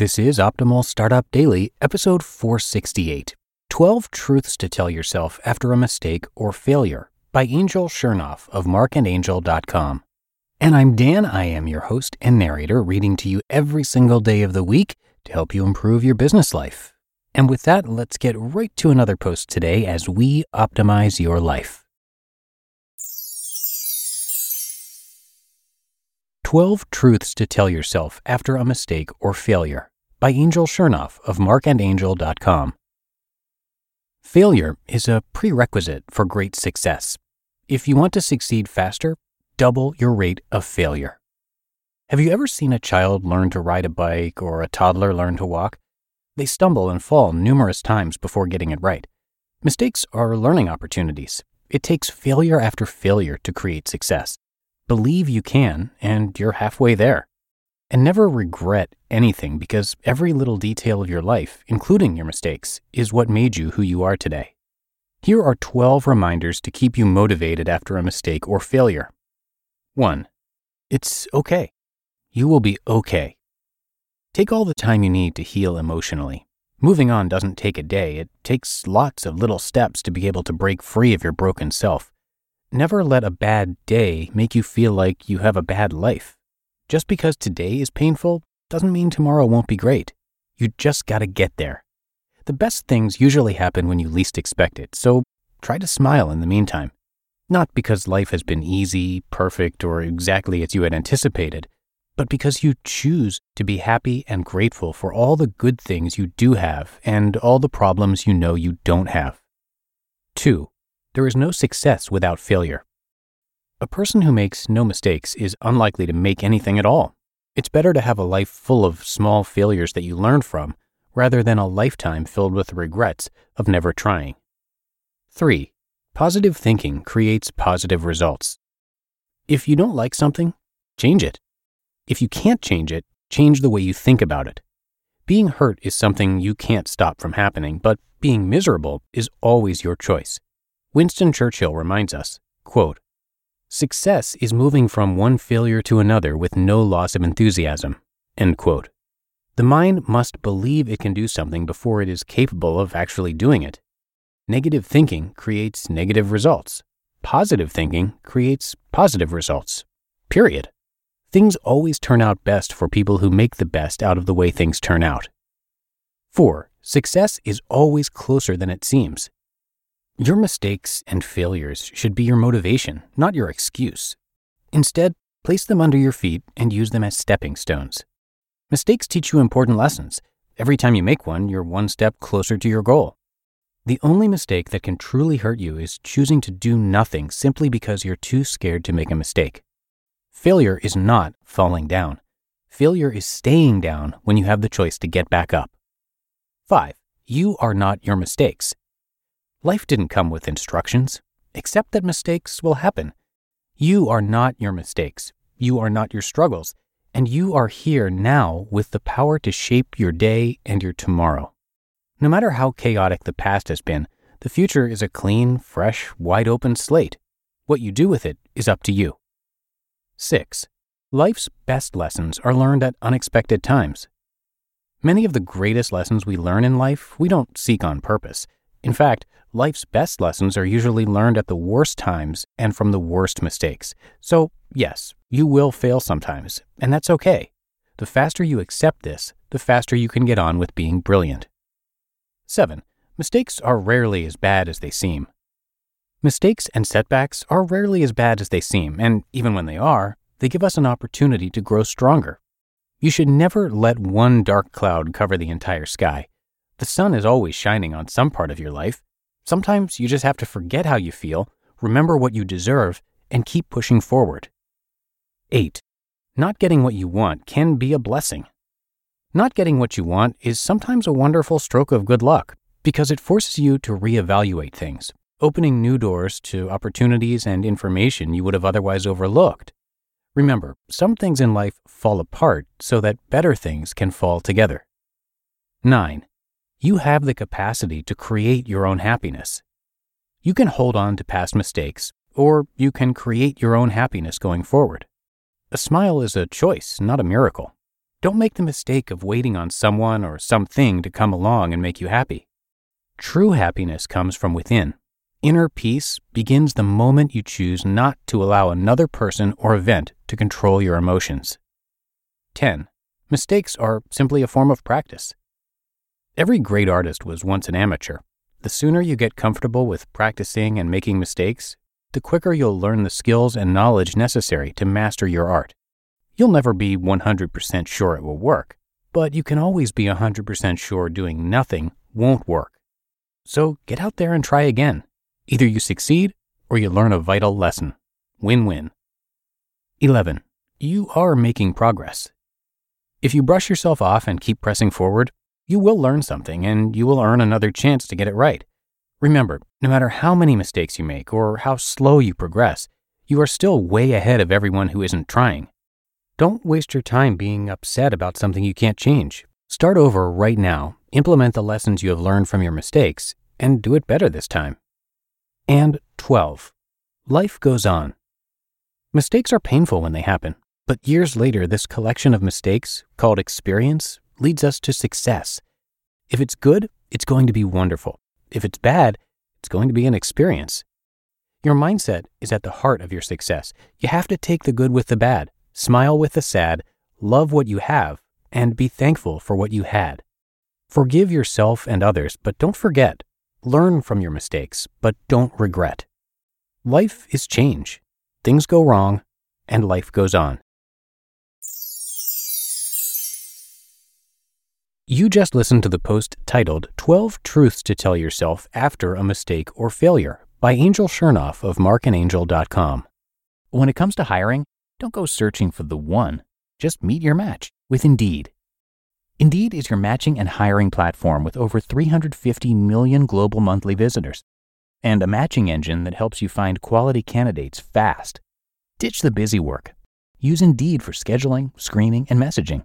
This is Optimal Startup Daily, episode 468 12 Truths to Tell Yourself After a Mistake or Failure by Angel Chernoff of markandangel.com. And I'm Dan. I am your host and narrator, reading to you every single day of the week to help you improve your business life. And with that, let's get right to another post today as we optimize your life. 12 Truths to Tell Yourself After a Mistake or Failure by Angel Chernoff of markandangel.com. Failure is a prerequisite for great success. If you want to succeed faster, double your rate of failure. Have you ever seen a child learn to ride a bike or a toddler learn to walk? They stumble and fall numerous times before getting it right. Mistakes are learning opportunities. It takes failure after failure to create success. Believe you can, and you're halfway there. And never regret anything because every little detail of your life, including your mistakes, is what made you who you are today. Here are 12 reminders to keep you motivated after a mistake or failure. 1. It's okay. You will be okay. Take all the time you need to heal emotionally. Moving on doesn't take a day, it takes lots of little steps to be able to break free of your broken self. Never let a bad day make you feel like you have a bad life. Just because today is painful doesn't mean tomorrow won't be great. You just gotta get there. The best things usually happen when you least expect it, so try to smile in the meantime. Not because life has been easy, perfect, or exactly as you had anticipated, but because you choose to be happy and grateful for all the good things you do have and all the problems you know you don't have. 2. There is no success without failure. A person who makes no mistakes is unlikely to make anything at all. It's better to have a life full of small failures that you learn from rather than a lifetime filled with regrets of never trying. 3. Positive thinking creates positive results. If you don't like something, change it. If you can't change it, change the way you think about it. Being hurt is something you can't stop from happening, but being miserable is always your choice. Winston Churchill reminds us, quote, Success is moving from one failure to another with no loss of enthusiasm. End quote. The mind must believe it can do something before it is capable of actually doing it. Negative thinking creates negative results. Positive thinking creates positive results. Period. Things always turn out best for people who make the best out of the way things turn out. 4. Success is always closer than it seems. Your mistakes and failures should be your motivation, not your excuse. Instead, place them under your feet and use them as stepping stones. Mistakes teach you important lessons. Every time you make one, you're one step closer to your goal. The only mistake that can truly hurt you is choosing to do nothing simply because you're too scared to make a mistake. Failure is not falling down. Failure is staying down when you have the choice to get back up. 5. You are not your mistakes. Life didn't come with instructions, except that mistakes will happen. You are not your mistakes. You are not your struggles. And you are here now with the power to shape your day and your tomorrow. No matter how chaotic the past has been, the future is a clean, fresh, wide open slate. What you do with it is up to you. 6. Life's best lessons are learned at unexpected times. Many of the greatest lessons we learn in life we don't seek on purpose. In fact, life's best lessons are usually learned at the worst times and from the worst mistakes. So, yes, you will fail sometimes, and that's okay. The faster you accept this, the faster you can get on with being brilliant. 7. Mistakes are rarely as bad as they seem. Mistakes and setbacks are rarely as bad as they seem, and even when they are, they give us an opportunity to grow stronger. You should never let one dark cloud cover the entire sky. The sun is always shining on some part of your life. Sometimes you just have to forget how you feel, remember what you deserve, and keep pushing forward. 8. Not getting what you want can be a blessing. Not getting what you want is sometimes a wonderful stroke of good luck because it forces you to reevaluate things, opening new doors to opportunities and information you would have otherwise overlooked. Remember, some things in life fall apart so that better things can fall together. 9. You have the capacity to create your own happiness. You can hold on to past mistakes, or you can create your own happiness going forward. A smile is a choice, not a miracle. Don't make the mistake of waiting on someone or something to come along and make you happy. True happiness comes from within. Inner peace begins the moment you choose not to allow another person or event to control your emotions. 10. Mistakes are simply a form of practice. Every great artist was once an amateur. The sooner you get comfortable with practicing and making mistakes, the quicker you'll learn the skills and knowledge necessary to master your art. You'll never be 100% sure it will work, but you can always be 100% sure doing nothing won't work. So get out there and try again. Either you succeed or you learn a vital lesson. Win win. 11. You are making progress. If you brush yourself off and keep pressing forward, you will learn something and you will earn another chance to get it right. Remember, no matter how many mistakes you make or how slow you progress, you are still way ahead of everyone who isn't trying. Don't waste your time being upset about something you can't change. Start over right now, implement the lessons you have learned from your mistakes, and do it better this time. And 12. Life goes on. Mistakes are painful when they happen, but years later, this collection of mistakes, called experience, leads us to success. If it's good, it's going to be wonderful. If it's bad, it's going to be an experience. Your mindset is at the heart of your success. You have to take the good with the bad, smile with the sad, love what you have, and be thankful for what you had. Forgive yourself and others, but don't forget. Learn from your mistakes, but don't regret. Life is change. Things go wrong, and life goes on. You just listened to the post titled 12 Truths to Tell Yourself After a Mistake or Failure by Angel Chernoff of markandangel.com. When it comes to hiring, don't go searching for the one. Just meet your match with Indeed. Indeed is your matching and hiring platform with over 350 million global monthly visitors and a matching engine that helps you find quality candidates fast. Ditch the busy work. Use Indeed for scheduling, screening, and messaging.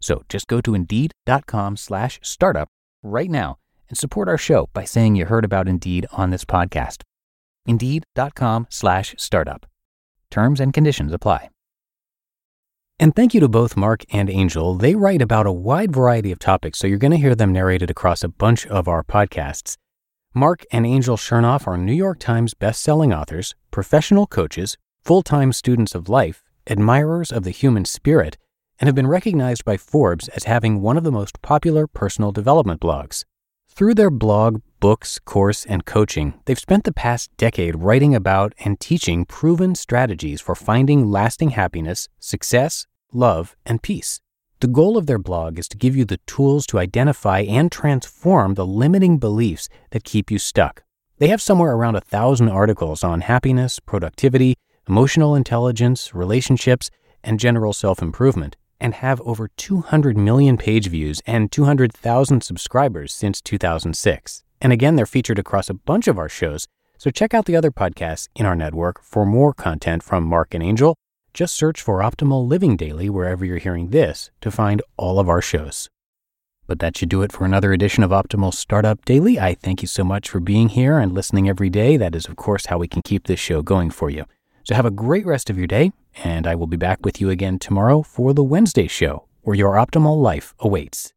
So just go to indeed.com slash startup right now and support our show by saying you heard about Indeed on this podcast. Indeed.com slash startup. Terms and conditions apply. And thank you to both Mark and Angel. They write about a wide variety of topics, so you're going to hear them narrated across a bunch of our podcasts. Mark and Angel Chernoff are New York Times best-selling authors, professional coaches, full-time students of life, admirers of the human spirit, and have been recognized by Forbes as having one of the most popular personal development blogs. Through their blog, books, course, and coaching, they've spent the past decade writing about and teaching proven strategies for finding lasting happiness, success, love, and peace. The goal of their blog is to give you the tools to identify and transform the limiting beliefs that keep you stuck. They have somewhere around a thousand articles on happiness, productivity, emotional intelligence, relationships, and general self improvement and have over 200 million page views and 200,000 subscribers since 2006. And again, they're featured across a bunch of our shows, so check out the other podcasts in our network for more content from Mark and Angel. Just search for Optimal Living Daily wherever you're hearing this to find all of our shows. But that should do it for another edition of Optimal Startup Daily. I thank you so much for being here and listening every day. That is, of course, how we can keep this show going for you. So have a great rest of your day, and I will be back with you again tomorrow for the Wednesday show, where your optimal life awaits.